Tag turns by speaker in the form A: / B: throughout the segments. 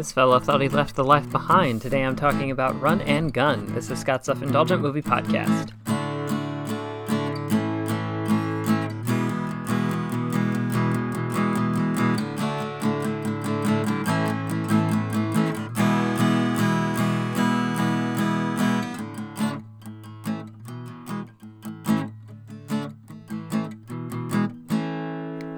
A: This fella thought he left the life behind. Today I'm talking about Run and Gun. This is Scott's Self Indulgent Movie Podcast.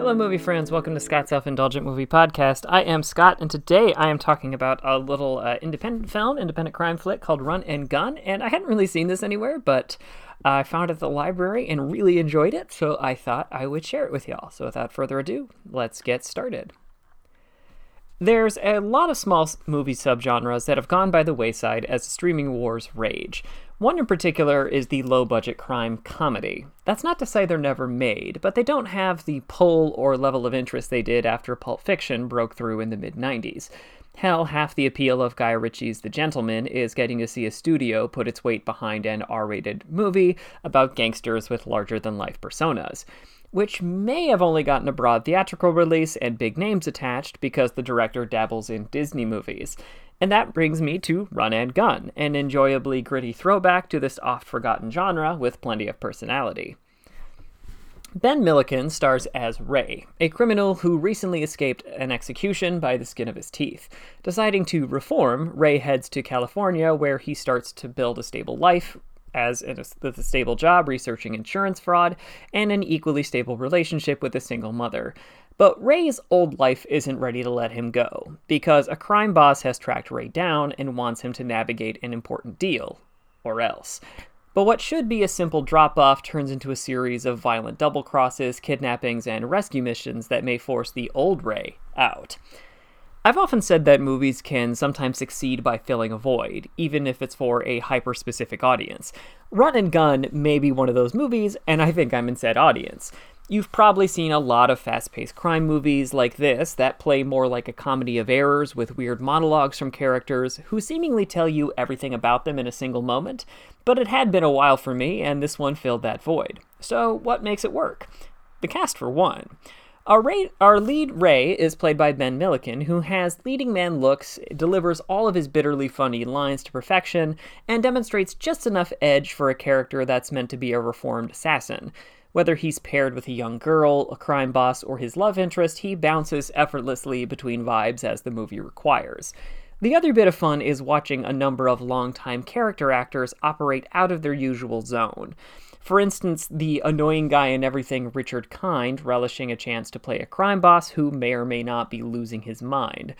A: Hello, movie friends. Welcome to Scott's Self Indulgent Movie Podcast. I am Scott, and today I am talking about a little uh, independent film, independent crime flick called Run and Gun. And I hadn't really seen this anywhere, but I found it at the library and really enjoyed it, so I thought I would share it with y'all. So without further ado, let's get started. There's a lot of small movie subgenres that have gone by the wayside as streaming wars rage. One in particular is the low budget crime comedy. That's not to say they're never made, but they don't have the pull or level of interest they did after Pulp Fiction broke through in the mid 90s. Hell, half the appeal of Guy Ritchie's The Gentlemen is getting to see a studio put its weight behind an R rated movie about gangsters with larger than life personas which may have only gotten a broad theatrical release and big names attached because the director dabbles in Disney movies. And that brings me to Run and Gun, an enjoyably gritty throwback to this oft forgotten genre with plenty of personality. Ben Milliken stars as Ray, a criminal who recently escaped an execution by the skin of his teeth. Deciding to reform, Ray heads to California where he starts to build a stable life, as a, with a stable job researching insurance fraud and an equally stable relationship with a single mother. But Ray's old life isn't ready to let him go, because a crime boss has tracked Ray down and wants him to navigate an important deal. Or else. But what should be a simple drop off turns into a series of violent double crosses, kidnappings, and rescue missions that may force the old Ray out. I've often said that movies can sometimes succeed by filling a void, even if it's for a hyper specific audience. Run and Gun may be one of those movies, and I think I'm in said audience. You've probably seen a lot of fast paced crime movies like this that play more like a comedy of errors with weird monologues from characters who seemingly tell you everything about them in a single moment, but it had been a while for me, and this one filled that void. So, what makes it work? The cast, for one. Our, Ray, our lead Ray is played by Ben Milliken, who has leading man looks, delivers all of his bitterly funny lines to perfection, and demonstrates just enough edge for a character that's meant to be a reformed assassin. Whether he's paired with a young girl, a crime boss, or his love interest, he bounces effortlessly between vibes as the movie requires. The other bit of fun is watching a number of longtime character actors operate out of their usual zone. For instance, the annoying guy in everything, Richard Kind, relishing a chance to play a crime boss who may or may not be losing his mind.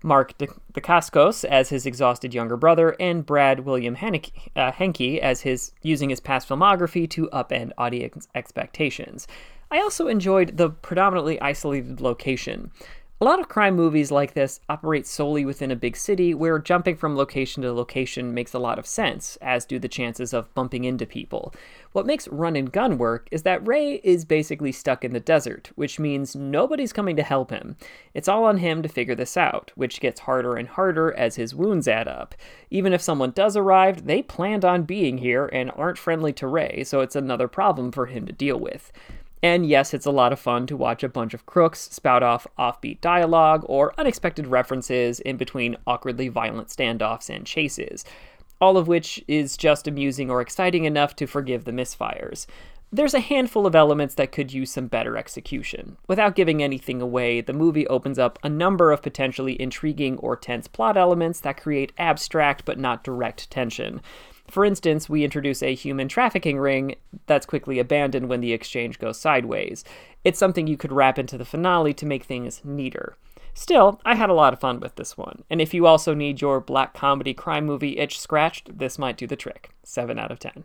A: Mark Dacascos as his exhausted younger brother, and Brad William uh, Henke as his using his past filmography to upend audience expectations. I also enjoyed the predominantly isolated location. A lot of crime movies like this operate solely within a big city where jumping from location to location makes a lot of sense, as do the chances of bumping into people. What makes Run and Gun work is that Ray is basically stuck in the desert, which means nobody's coming to help him. It's all on him to figure this out, which gets harder and harder as his wounds add up. Even if someone does arrive, they planned on being here and aren't friendly to Ray, so it's another problem for him to deal with. And yes, it's a lot of fun to watch a bunch of crooks spout off offbeat dialogue or unexpected references in between awkwardly violent standoffs and chases, all of which is just amusing or exciting enough to forgive the misfires. There's a handful of elements that could use some better execution. Without giving anything away, the movie opens up a number of potentially intriguing or tense plot elements that create abstract but not direct tension. For instance, we introduce a human trafficking ring that's quickly abandoned when the exchange goes sideways. It's something you could wrap into the finale to make things neater. Still, I had a lot of fun with this one, and if you also need your black comedy crime movie itch scratched, this might do the trick. 7 out of 10.